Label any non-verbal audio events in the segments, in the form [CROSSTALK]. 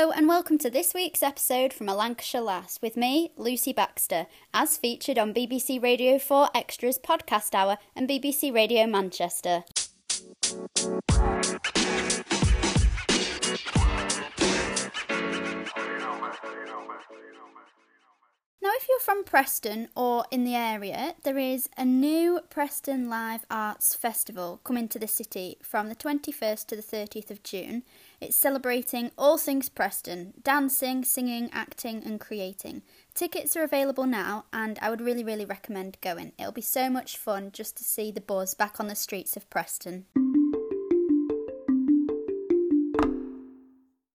Hello, and welcome to this week's episode from A Lancashire Lass with me, Lucy Baxter, as featured on BBC Radio 4 Extras Podcast Hour and BBC Radio Manchester. Now, if you're from Preston or in the area, there is a new Preston Live Arts Festival coming to the city from the 21st to the 30th of June. It's celebrating all things Preston dancing, singing, acting, and creating. Tickets are available now, and I would really, really recommend going. It'll be so much fun just to see the buzz back on the streets of Preston.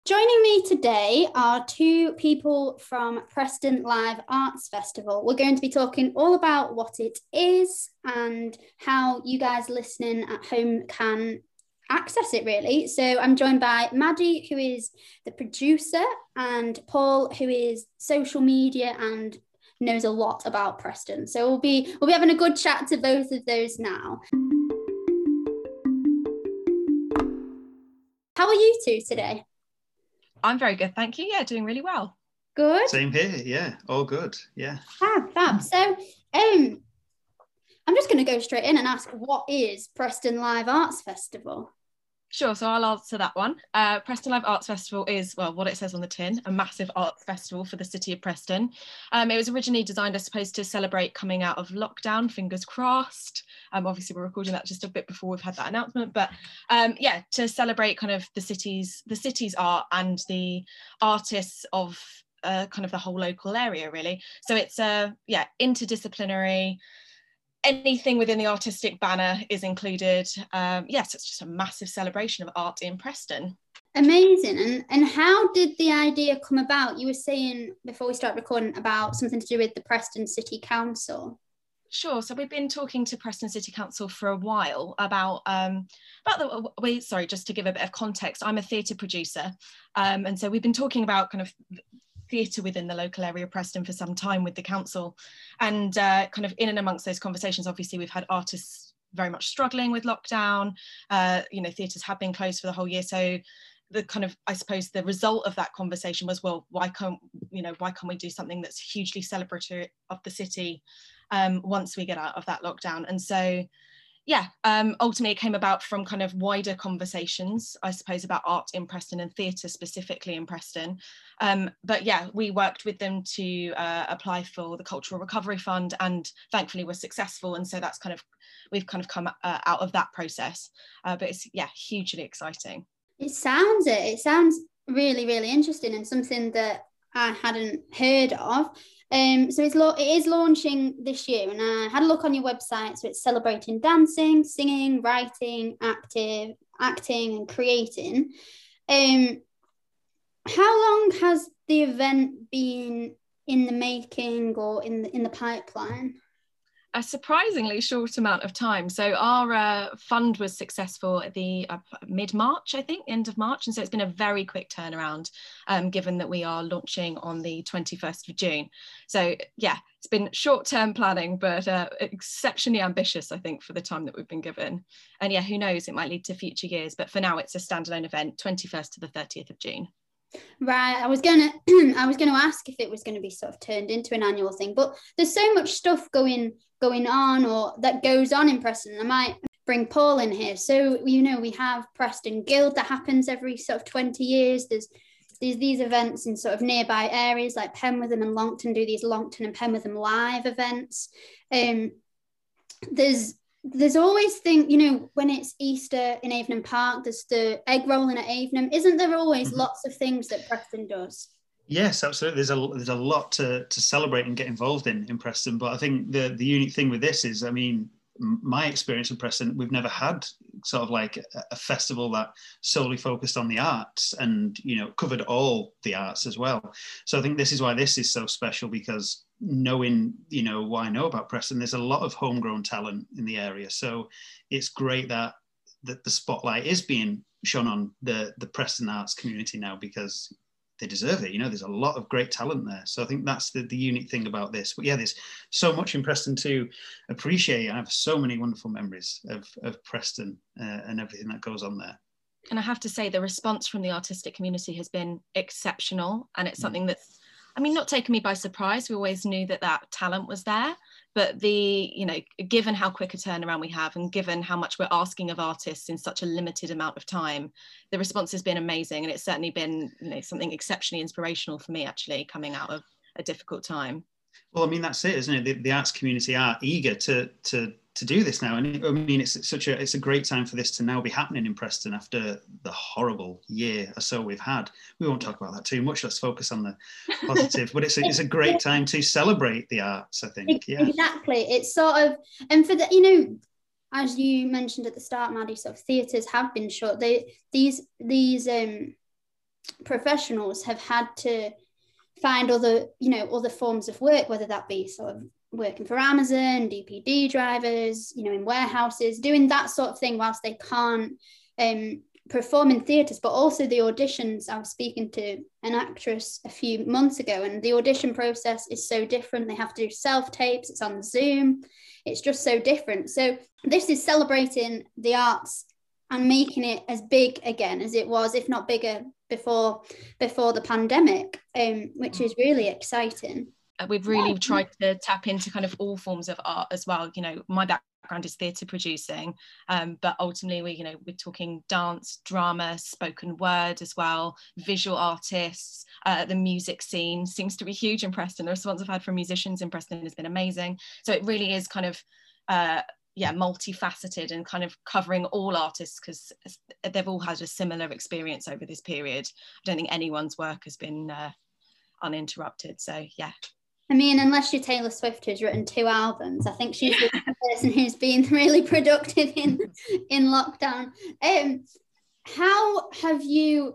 Joining me today are two people from Preston Live Arts Festival. We're going to be talking all about what it is and how you guys listening at home can access it really. So I'm joined by Maddie, who is the producer, and Paul, who is social media and knows a lot about Preston. So we'll be we'll be having a good chat to both of those now. How are you two today? I'm very good, thank you. Yeah, doing really well. Good. Same here. Yeah, all good. Yeah. Fab, fab. So, um, I'm just going to go straight in and ask, what is Preston Live Arts Festival? Sure, so I'll answer that one. Uh, Preston Live Arts Festival is, well, what it says on the tin, a massive arts festival for the city of Preston. Um, it was originally designed, I suppose, to celebrate coming out of lockdown, fingers crossed. Um, obviously, we're recording that just a bit before we've had that announcement, but um, yeah, to celebrate kind of the city's the city's art and the artists of uh, kind of the whole local area, really. So it's a yeah interdisciplinary anything within the artistic banner is included. Um, yes, it's just a massive celebration of art in Preston. Amazing. And and how did the idea come about? You were saying before we start recording about something to do with the Preston City Council. Sure. So we've been talking to Preston City Council for a while about um, about the we sorry just to give a bit of context. I'm a theatre producer, um, and so we've been talking about kind of theatre within the local area Preston for some time with the council. And uh, kind of in and amongst those conversations, obviously we've had artists very much struggling with lockdown. Uh, you know, theatres have been closed for the whole year. So the kind of, I suppose the result of that conversation was, well, why can't, you know, why can't we do something that's hugely celebratory of the city um, once we get out of that lockdown? And so yeah, um, ultimately it came about from kind of wider conversations, I suppose, about art in Preston and theatre specifically in Preston. Um, but yeah, we worked with them to uh, apply for the Cultural Recovery Fund and thankfully we're successful. And so that's kind of, we've kind of come uh, out of that process. Uh, but it's, yeah, hugely exciting. It sounds it. It sounds really, really interesting and something that I hadn't heard of. Um, so it's lo- it is launching this year, and I had a look on your website. So it's celebrating dancing, singing, writing, active, acting, and creating. Um, how long has the event been in the making or in the in the pipeline? A surprisingly short amount of time. So our uh, fund was successful at the uh, mid March, I think, end of March, and so it's been a very quick turnaround, um, given that we are launching on the 21st of June. So yeah, it's been short-term planning, but uh, exceptionally ambitious, I think, for the time that we've been given. And yeah, who knows, it might lead to future years, but for now, it's a standalone event, 21st to the 30th of June. Right. I was gonna [CLEARS THROAT] I was gonna ask if it was gonna be sort of turned into an annual thing, but there's so much stuff going going on or that goes on in Preston. I might bring Paul in here. So you know we have Preston Guild that happens every sort of 20 years. There's these these events in sort of nearby areas like Penwortham and Longton do these Longton and Penwortham live events. Um, there's there's always thing you know when it's easter in avenham park there's the egg rolling at avenham isn't there always mm-hmm. lots of things that preston does yes absolutely there's a there's a lot to to celebrate and get involved in in preston but i think the the unique thing with this is i mean my experience in Preston, we've never had sort of like a, festival that solely focused on the arts and you know covered all the arts as well. So I think this is why this is so special because knowing you know what I know about Preston, there's a lot of homegrown talent in the area. So it's great that that the spotlight is being shone on the the Preston arts community now because they deserve it. You know, there's a lot of great talent there. So I think that's the, the unique thing about this. But yeah, there's so much in Preston to appreciate. I have so many wonderful memories of, of Preston uh, and everything that goes on there. And I have to say, the response from the artistic community has been exceptional. And it's mm. something that's, I mean, not taken me by surprise. We always knew that that talent was there. But the, you know, given how quick a turnaround we have and given how much we're asking of artists in such a limited amount of time, the response has been amazing. And it's certainly been, you know, something exceptionally inspirational for me actually coming out of a difficult time. Well, I mean, that's it, isn't it? The, the arts community are eager to, to to do this now. And I mean, it's such a it's a great time for this to now be happening in Preston after the horrible year or so we've had. We won't talk about that too much. Let's focus on the positive. but it's a, it's a great time to celebrate the arts. I think. Yeah. Exactly. It's sort of and for the you know. As you mentioned at the start, Maddie, sort of theatres have been shut. They these these um, professionals have had to find other you know other forms of work, whether that be sort of working for Amazon, DPD drivers, you know, in warehouses, doing that sort of thing whilst they can't um, perform in theatres, but also the auditions. I was speaking to an actress a few months ago, and the audition process is so different. They have to do self tapes, it's on Zoom, it's just so different. So, this is celebrating the arts and making it as big again as it was, if not bigger, before before the pandemic, um, which is really exciting. Uh, we've really tried to tap into kind of all forms of art as well you know my background is theatre producing um, but ultimately we you know we're talking dance drama spoken word as well visual artists uh, the music scene seems to be huge in preston. The response i've had from musicians in preston has been amazing. So it really is kind of uh, yeah multifaceted and kind of covering all artists because they've all had a similar experience over this period. I don't think anyone's work has been uh, uninterrupted. So yeah I mean, unless you're Taylor Swift, who's written two albums, I think she's the person who's been [LAUGHS] really productive in in lockdown. Um, how have you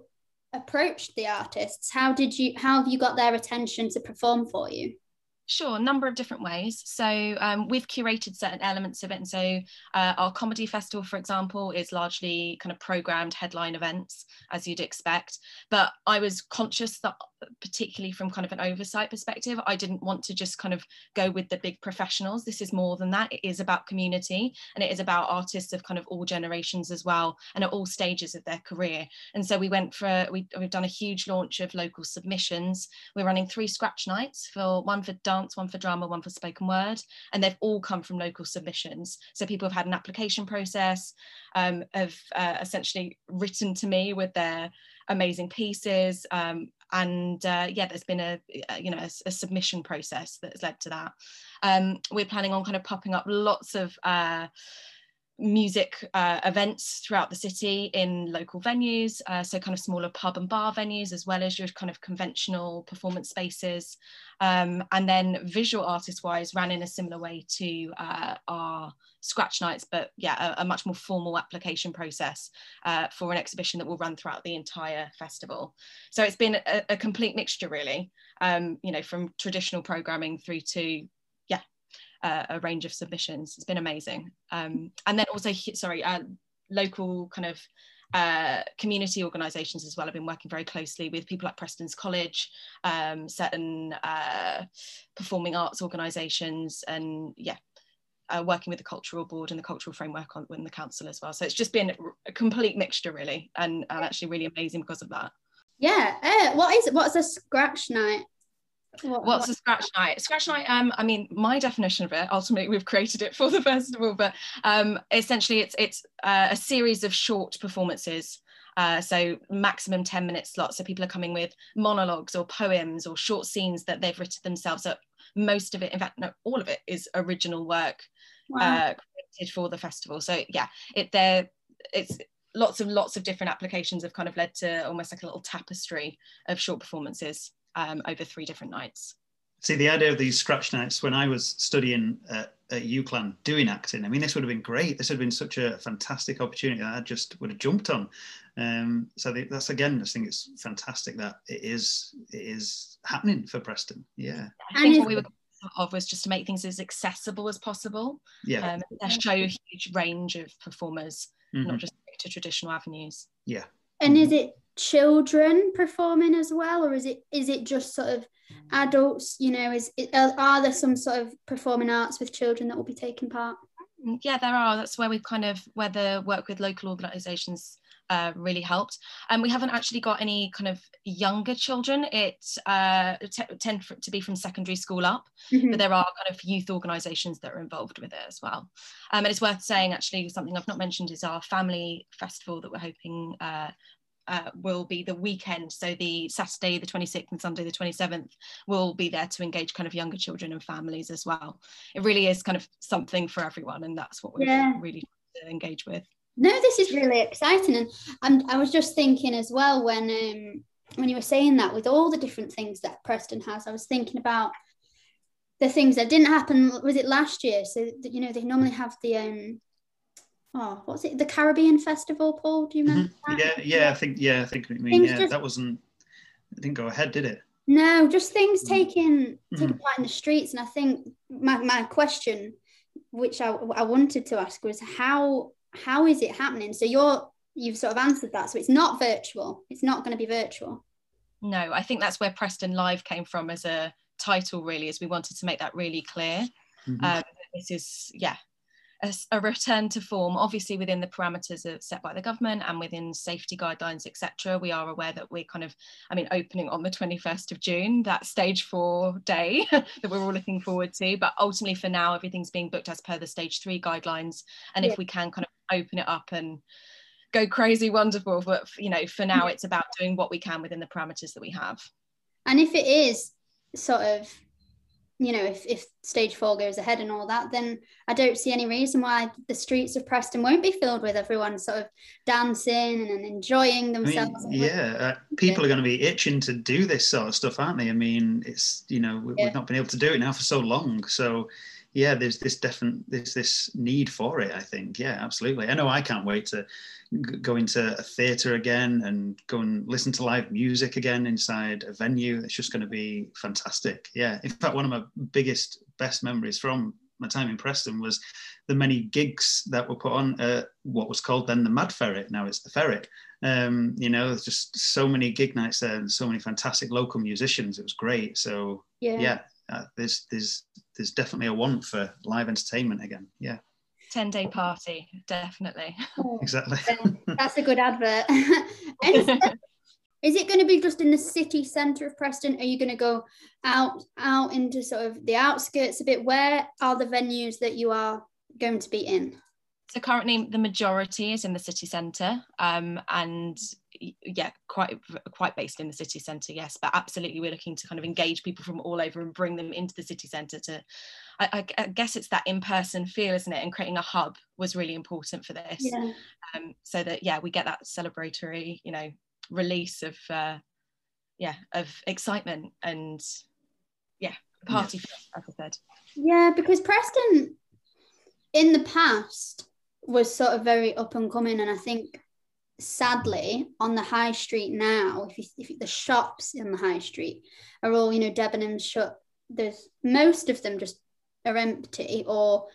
approached the artists? How did you? How have you got their attention to perform for you? Sure, a number of different ways. So um, we've curated certain elements of it. And so uh, our comedy festival, for example, is largely kind of programmed headline events, as you'd expect. But I was conscious that, particularly from kind of an oversight perspective, I didn't want to just kind of go with the big professionals. This is more than that. It is about community and it is about artists of kind of all generations as well and at all stages of their career. And so we went for, we, we've done a huge launch of local submissions. We're running three scratch nights for one for dance one for drama, one for spoken word, and they've all come from local submissions. So people have had an application process, um, have uh, essentially written to me with their amazing pieces, um, and uh, yeah, there's been a you know a, a submission process that's led to that. Um, we're planning on kind of popping up lots of. Uh, music uh, events throughout the city in local venues, uh, so kind of smaller pub and bar venues, as well as your kind of conventional performance spaces. Um, and then visual artist wise, ran in a similar way to uh, our scratch nights, but yeah, a, a much more formal application process uh, for an exhibition that will run throughout the entire festival. So it's been a, a complete mixture, really, um, you know, from traditional programming through to uh, a range of submissions. It's been amazing. Um, and then also, sorry, uh, local kind of uh, community organisations as well. I've been working very closely with people like Preston's College, um, certain uh, performing arts organisations, and yeah, uh, working with the cultural board and the cultural framework on within the council as well. So it's just been a complete mixture, really, and, and actually really amazing because of that. Yeah. Uh, what is? What's a scratch night? What, What's what? a scratch night? Scratch night, um, I mean, my definition of it, ultimately we've created it for the festival, but um, essentially it's it's uh, a series of short performances. Uh, so maximum 10 minute slots. So people are coming with monologues or poems or short scenes that they've written themselves. So most of it, in fact, no, all of it is original work wow. uh, created for the festival. So yeah, it there it's lots of lots of different applications have kind of led to almost like a little tapestry of short performances um, over three different nights. See, the idea of these scratch nights when I was studying at, at UCLan doing acting, I mean, this would have been great. This would have been such a fantastic opportunity that I just would have jumped on. Um, so that's again, I think it's fantastic that it is it is happening for Preston. Yeah. I think what we were of was just to make things as accessible as possible. Yeah. Um, show a huge range of performers, mm-hmm. not just to traditional avenues. Yeah. And is it children performing as well or is it is it just sort of adults you know is it, are there some sort of performing arts with children that will be taking part mm, yeah there are that's where we've kind of where the work with local organizations uh, really helped. And we haven't actually got any kind of younger children. It uh, t- tend to be from secondary school up, mm-hmm. but there are kind of youth organisations that are involved with it as well. Um, and it's worth saying, actually, something I've not mentioned is our family festival that we're hoping uh, uh, will be the weekend. So the Saturday, the 26th and Sunday, the 27th will be there to engage kind of younger children and families as well. It really is kind of something for everyone. And that's what we're yeah. really to engage with. No, this is really exciting. And I'm, I was just thinking as well when, um, when you were saying that with all the different things that Preston has, I was thinking about the things that didn't happen. Was it last year? So, you know, they normally have the, um, oh, what's it? The Caribbean Festival, Paul. Do you remember? Mm-hmm. Yeah, yeah, I think, yeah, I think. I mean, yeah, just, that wasn't. It didn't go ahead, did it? No, just things mm. taking taking mm. part in the streets, and I think my my question, which I I wanted to ask, was how how is it happening? So you're you've sort of answered that. So it's not virtual. It's not going to be virtual. No, I think that's where Preston Live came from as a title. Really, as we wanted to make that really clear. Mm-hmm. Um, this is yeah a, a, return to form, obviously within the parameters of, set by the government and within safety guidelines, etc. We are aware that we're kind of, I mean, opening on the 21st of June, that stage four day [LAUGHS] that we're all looking forward to. But ultimately, for now, everything's being booked as per the stage three guidelines. And yeah. if we can kind of open it up and go crazy, wonderful. But you know, for now, it's about doing what we can within the parameters that we have. And if it is sort of you know, if, if stage four goes ahead and all that, then I don't see any reason why the streets of Preston won't be filled with everyone sort of dancing and enjoying themselves. I mean, yeah, uh, people are going to be itching to do this sort of stuff, aren't they? I mean, it's you know we, yeah. we've not been able to do it now for so long, so yeah, there's this definite there's this need for it. I think, yeah, absolutely. I know I can't wait to go into a theatre again and go and listen to live music again inside a venue. It's just going to be fantastic. Yeah. In fact, one of my biggest, best memories from my time in Preston was the many gigs that were put on uh, what was called then the Mad Ferret. Now it's the Ferret. Um, you know, there's just so many gig nights there and so many fantastic local musicians. It was great. So yeah, yeah uh, there's there's there's definitely a want for live entertainment again. Yeah. 10 day party definitely. Oh, exactly. [LAUGHS] That's a good advert. [LAUGHS] Is it going to be just in the city centre of preston? Are you going to go out out into sort of the outskirts a bit? Where are the venues that you are going to be in? So currently the majority is in the city centre um, and yeah quite quite based in the city centre yes but absolutely we're looking to kind of engage people from all over and bring them into the city centre to I, I, guess it's that in-person feel isn't it and creating a hub was really important for this yeah. Um, so that yeah we get that celebratory you know release of uh, yeah of excitement and yeah party yeah. as I said yeah because Preston in the past was sort of very up and coming and I think sadly on the high street now if you, if you, the shops in the high street are all you know Debenhams shut there's most of them just are empty or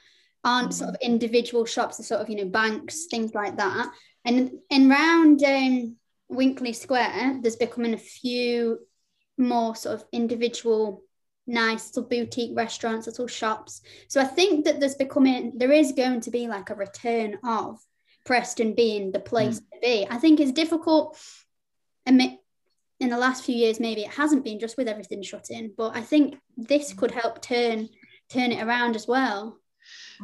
aren't mm. sort of individual shops are sort of you know banks things like that and in round um, Winckley Square there's becoming a few more sort of individual nice little boutique restaurants little shops so I think that there's becoming there is going to be like a return of Preston being the place mm. to be. I think it's difficult. in the last few years, maybe it hasn't been just with everything shut in, but I think this could help turn turn it around as well.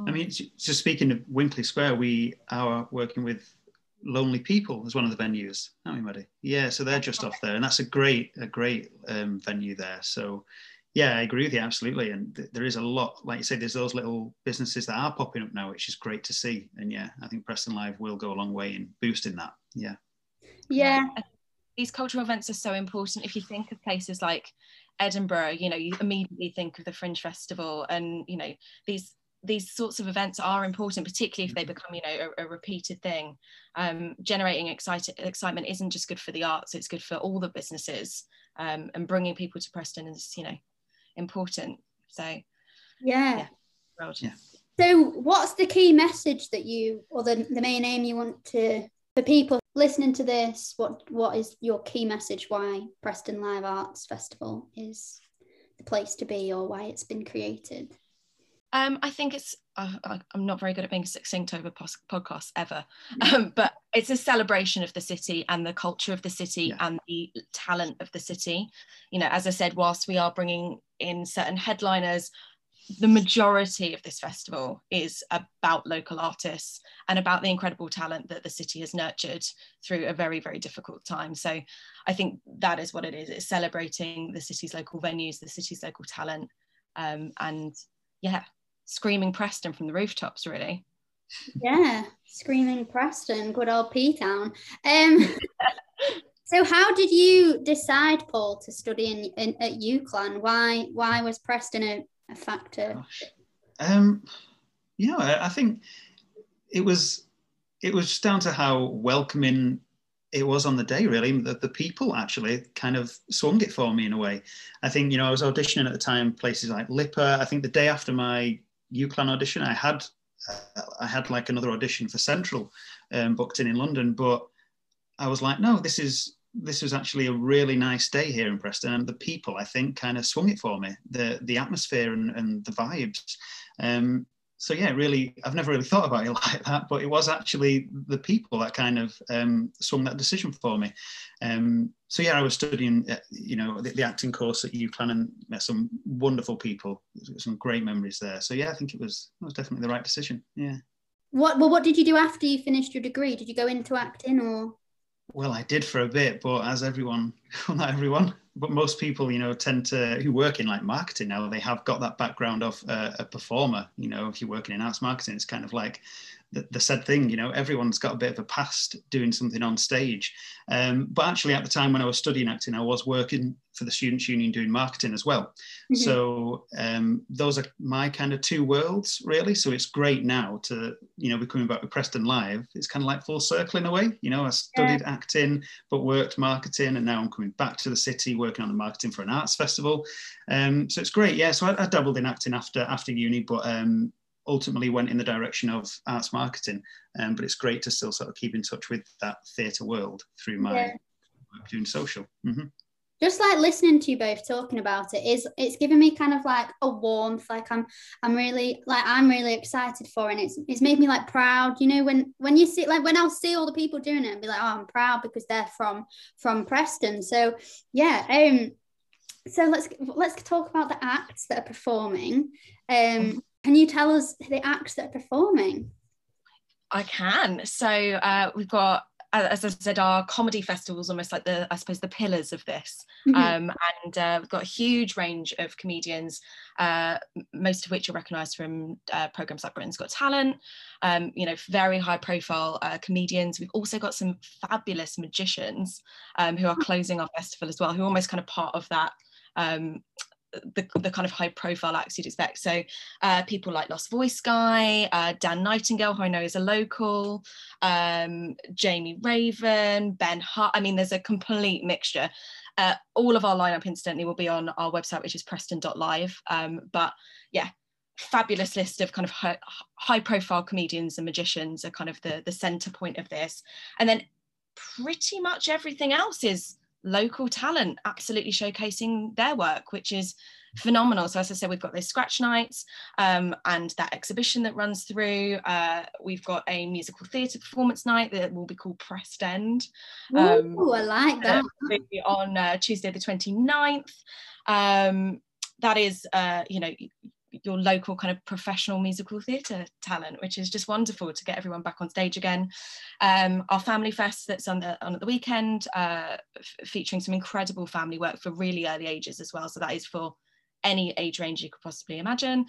I mean, just speaking of Winckley Square, we are working with Lonely People as one of the venues, aren't we, Maddie? Yeah, so they're just off there, and that's a great, a great um, venue there. So yeah, I agree with you absolutely. And th- there is a lot, like you say, there's those little businesses that are popping up now, which is great to see. And yeah, I think Preston Live will go a long way in boosting that. Yeah. Yeah. These cultural events are so important. If you think of places like Edinburgh, you know, you immediately think of the Fringe Festival, and you know, these these sorts of events are important, particularly if they mm-hmm. become, you know, a, a repeated thing. Um, generating excited, excitement isn't just good for the arts; it's good for all the businesses. Um, and bringing people to Preston is, you know, important. So yeah. yeah. yeah. So what's the key message that you or the, the main aim you want to for people listening to this, what what is your key message why Preston Live Arts Festival is the place to be or why it's been created? Um, I think it's, uh, I'm not very good at being succinct over podcasts ever, um, but it's a celebration of the city and the culture of the city yeah. and the talent of the city. You know, as I said, whilst we are bringing in certain headliners, the majority of this festival is about local artists and about the incredible talent that the city has nurtured through a very very difficult time so i think that is what it is it's celebrating the city's local venues the city's local talent um, and yeah screaming preston from the rooftops really yeah screaming preston good old p town um [LAUGHS] So how did you decide, Paul, to study in, in at UCLan? Why why was Preston a, a factor? Um, you know, I, I think it was it was just down to how welcoming it was on the day really the, the people actually kind of swung it for me in a way i think you know i was auditioning at the time places like LIPA i think the day after my uclan audition i had i had like another audition for central um, booked in in london but i was like no this is this was actually a really nice day here in Preston, and the people I think kind of swung it for me. The the atmosphere and, and the vibes. Um, so yeah, really, I've never really thought about it [LAUGHS] like that, but it was actually the people that kind of um, swung that decision for me. Um, so yeah, I was studying, uh, you know, the, the, acting course at UCLan and met some wonderful people, some great memories there. So yeah, I think it was it was definitely the right decision. Yeah. What well, what did you do after you finished your degree? Did you go into acting or? Well, I did for a bit, but as everyone, well, [LAUGHS] not everyone, but most people, you know, tend to who work in like marketing now, they have got that background of uh, a performer. You know, if you're working in arts marketing, it's kind of like the, the said thing, you know, everyone's got a bit of a past doing something on stage. Um, but actually, at the time when I was studying acting, I was working for the Students' Union doing marketing as well. Mm-hmm. So um, those are my kind of two worlds, really. So it's great now to, you know, be coming back with Preston Live. It's kind of like full circle in a way. You know, I studied yeah. acting, but worked marketing, and now I'm coming back to the city working on the marketing for an arts festival. Um, so it's great. Yeah. So I, I dabbled in acting after after uni, but um, ultimately went in the direction of arts marketing. Um, but it's great to still sort of keep in touch with that theatre world through my yeah. work doing social. Mm-hmm. Just like listening to you both talking about it is it's giving me kind of like a warmth. Like I'm I'm really like I'm really excited for it. and it's it's made me like proud. You know, when when you see like when I'll see all the people doing it and be like, oh, I'm proud because they're from from Preston. So yeah, um so let's let's talk about the acts that are performing. Um, can you tell us the acts that are performing? I can. So uh, we've got, as I said, our comedy festival is almost like the, I suppose, the pillars of this. Mm-hmm. Um, and uh, we've got a huge range of comedians, uh, most of which are recognised from uh, programs like Britain's Got Talent. Um, you know, very high-profile uh, comedians. We've also got some fabulous magicians um, who are oh. closing our festival as well, who are almost kind of part of that um, the, the kind of high profile acts you'd expect. So uh, people like Lost Voice Guy, uh, Dan Nightingale, who I know is a local, um, Jamie Raven, Ben Hart. I mean, there's a complete mixture. Uh, all of our lineup, incidentally, will be on our website, which is preston.live. Um, but yeah, fabulous list of kind of high, high profile comedians and magicians are kind of the, the center point of this. And then pretty much everything else is local talent absolutely showcasing their work, which is phenomenal. So as I said, we've got those scratch nights um, and that exhibition that runs through. Uh, we've got a musical theatre performance night that will be called Prest End. Um, Ooh, I like that. on uh, Tuesday the 29th. Um, that is, uh, you know, your local kind of professional musical theatre talent, which is just wonderful to get everyone back on stage again. Um, our family fest that's on, the, on at the weekend, uh, featuring some incredible family work for really early ages as well. So that is for any age range you could possibly imagine.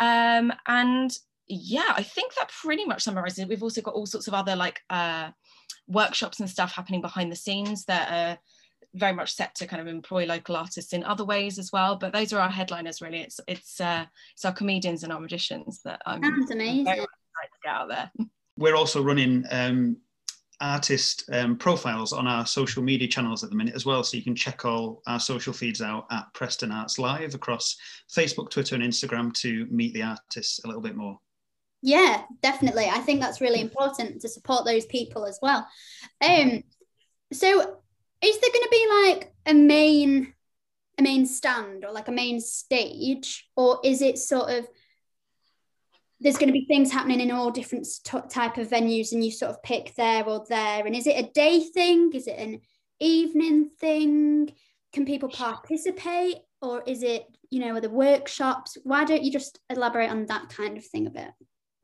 Um, and yeah, I think that pretty much summarizes it. We've also got all sorts of other like uh, workshops and stuff happening behind the scenes that are very much set to kind of employ local artists in other ways as well. But those are our headliners really. It's it's uh, it's our comedians and our magicians that I'm Sounds amazing. Very to get out there. [LAUGHS] We're also running um, artist um, profiles on our social media channels at the minute as well. So you can check all our social feeds out at Preston Arts Live across Facebook, Twitter, and Instagram to meet the artists a little bit more. Yeah, definitely. I think that's really important to support those people as well. Um, so is there going to be like a main a main stand or like a main stage? Or is it sort of there's going to be things happening in all different t- type of venues and you sort of pick there or there? And is it a day thing? Is it an evening thing? Can people participate? Or is it you know the workshops? Why don't you just elaborate on that kind of thing a bit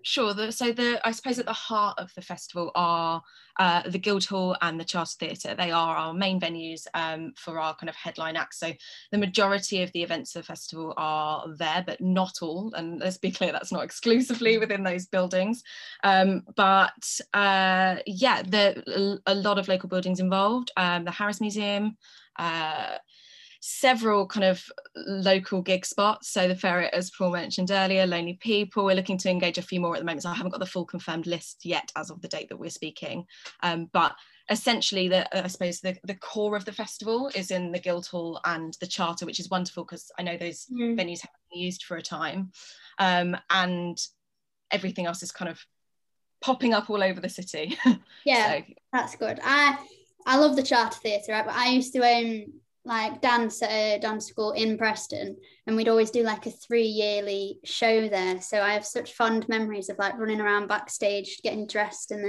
Sure. The, so the I suppose at the heart of the festival are uh, the Guildhall and the Charter Theatre. They are our main venues um, for our kind of headline acts. So the majority of the events of the festival are there, but not all. And let's be clear, that's not exclusively within those buildings. Um, but uh, yeah, the, a lot of local buildings involved. Um, the Harris Museum. Uh, several kind of local gig spots. So the Ferret, as Paul mentioned earlier, Lonely People. We're looking to engage a few more at the moment. So I haven't got the full confirmed list yet as of the date that we're speaking. Um, but essentially, the I suppose the, the core of the festival is in the Guildhall and the Charter, which is wonderful because I know those mm. venues haven't been used for a time. Um, and everything else is kind of popping up all over the city. [LAUGHS] Yeah, so. that's good. I I love the Charter Theatre. right? but I used to um like dance at a dance school in Preston, and we'd always do like a three yearly show there. So I have such fond memories of like running around backstage, getting dressed, and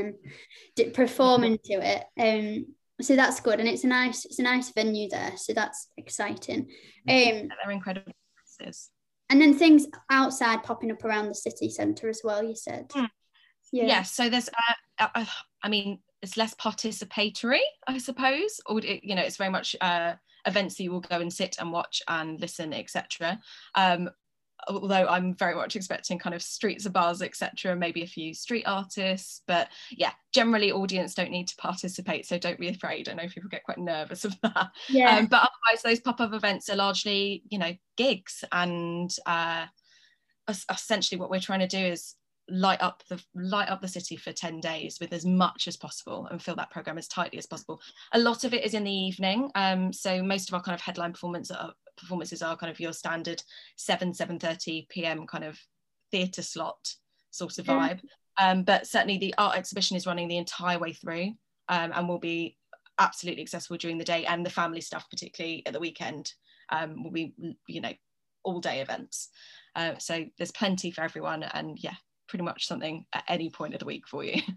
then performing to it. Um, so that's good, and it's a nice it's a nice venue there. So that's exciting. Um, they're incredible. places. And then things outside popping up around the city centre as well. You said. Mm. Yeah. yeah. So there's, uh, uh, I mean, it's less participatory, I suppose, or it, you know, it's very much uh, events that you will go and sit and watch and listen, etc. Um, although I'm very much expecting kind of streets of bars, etc., maybe a few street artists. But yeah, generally audience don't need to participate, so don't be afraid. I know people get quite nervous of [LAUGHS] that. Yeah. Um, but otherwise, those pop-up events are largely, you know, gigs, and uh, essentially what we're trying to do is light up the light up the city for 10 days with as much as possible and fill that program as tightly as possible. A lot of it is in the evening um, so most of our kind of headline performance are, performances are kind of your standard 7 7.30 p.m kind of theatre slot sort of vibe. Um, but certainly the art exhibition is running the entire way through um, and will be absolutely accessible during the day and the family stuff particularly at the weekend um, will be you know all day events. Uh, so there's plenty for everyone and yeah pretty much something at any point of the week for you. [LAUGHS]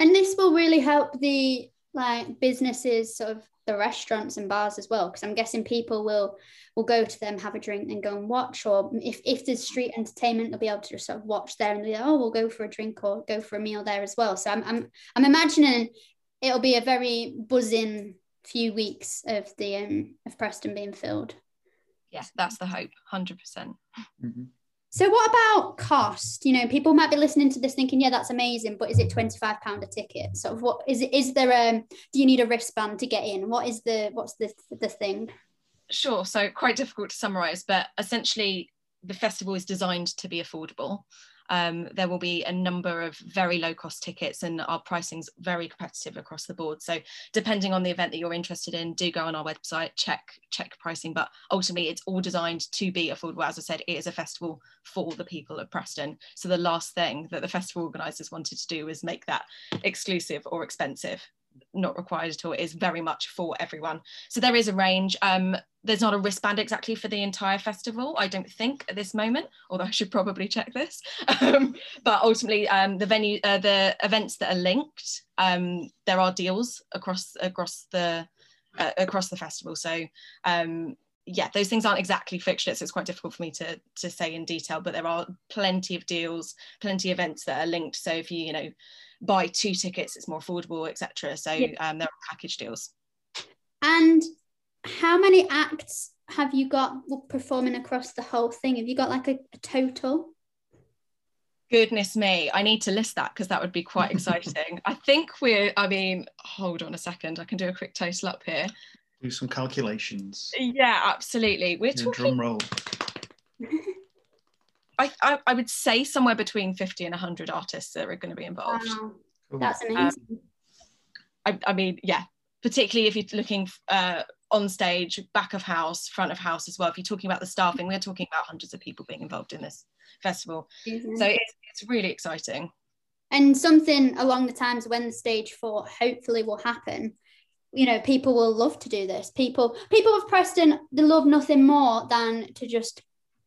And this will really help the like businesses, sort of the restaurants and bars as well, because I'm guessing people will will go to them, have a drink, and go and watch. Or if if there's street entertainment, they'll be able to just sort of watch there and be like, oh, we'll go for a drink or go for a meal there as well. So I'm I'm I'm imagining it'll be a very buzzing few weeks of the um of Preston being filled. Yes, that's the hope, 100%. percent mm-hmm. So what about cost? You know, people might be listening to this thinking, yeah, that's amazing, but is it £25 a ticket? Sort of what is it is there um do you need a wristband to get in? What is the what's the the thing? Sure. So quite difficult to summarize, but essentially the festival is designed to be affordable um, there will be a number of very low cost tickets and our pricing's very competitive across the board. So depending on the event that you're interested in, do go on our website, check, check pricing, but ultimately it's all designed to be affordable. As I said, it is a festival for the people of Preston. So the last thing that the festival organisers wanted to do was make that exclusive or expensive not required at all. It is very much for everyone. So there is a range. Um, there's not a wristband exactly for the entire festival, I don't think at this moment, although I should probably check this. [LAUGHS] Um, but ultimately, um, the venue, uh, the events that are linked, um, there are deals across across the uh, across the festival. So um, yeah, those things aren't exactly fixed so it's quite difficult for me to to say in detail. But there are plenty of deals, plenty of events that are linked. So if you you know buy two tickets, it's more affordable, etc. So yeah. um, there are package deals. And how many acts have you got performing across the whole thing? Have you got like a, a total? Goodness me, I need to list that because that would be quite [LAUGHS] exciting. I think we're, I mean, hold on a second, I can do a quick total up here. Do some calculations. Yeah, absolutely. We're yeah, talking. Drum roll. [LAUGHS] I, I, I, would say somewhere between 50 and 100 artists that are going to be involved. Wow. That's amazing. Um, I, I mean, yeah, particularly if you're looking uh, on stage, back of house, front of house as well. If you're talking about the staffing, we're talking about hundreds of people being involved in this festival. Mm-hmm. So it's, it's really exciting. And something along the times when the stage four hopefully will happen. You know, people will love to do this. People, people of Preston, they love nothing more than to just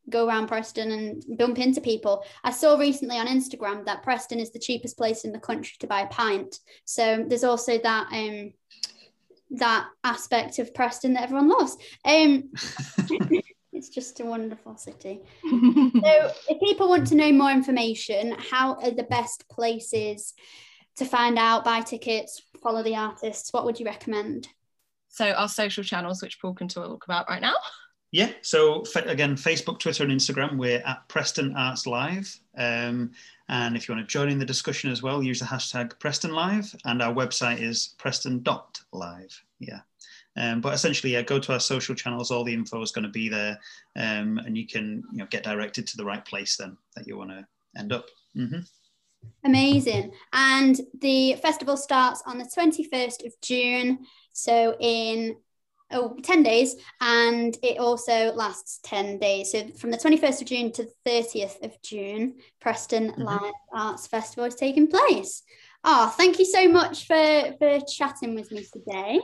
go around Preston and bump into people. I saw recently on Instagram that Preston is the cheapest place in the country to buy a pint. So there's also that um that aspect of Preston that everyone loves. Um [LAUGHS] it's just a wonderful city. [LAUGHS] so if people want to know more information, how are the best places to find out, buy tickets, follow the artists? What would you recommend? So our social channels, which Paul can talk about right now. Yeah. So again, Facebook, Twitter, and Instagram, we're at Preston Arts Live. Um, and if you want to join in the discussion as well, use the hashtag Preston Live. And our website is preston.live. Yeah. Um, but essentially, yeah, go to our social channels. All the info is going to be there, um, and you can you know get directed to the right place then that you want to end up. Mm-hmm. Amazing. And the festival starts on the 21st of June. So in oh, 10 days and it also lasts 10 days. So from the 21st of June to the 30th of June, Preston mm-hmm. Live Arts Festival is taking place. Oh, thank you so much for, for chatting with me today.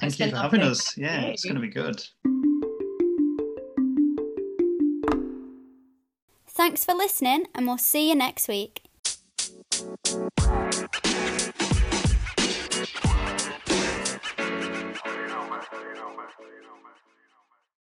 Thank it's you for having us. Yeah, it's going to be good. Thanks for listening, and we'll see you next week. Bye.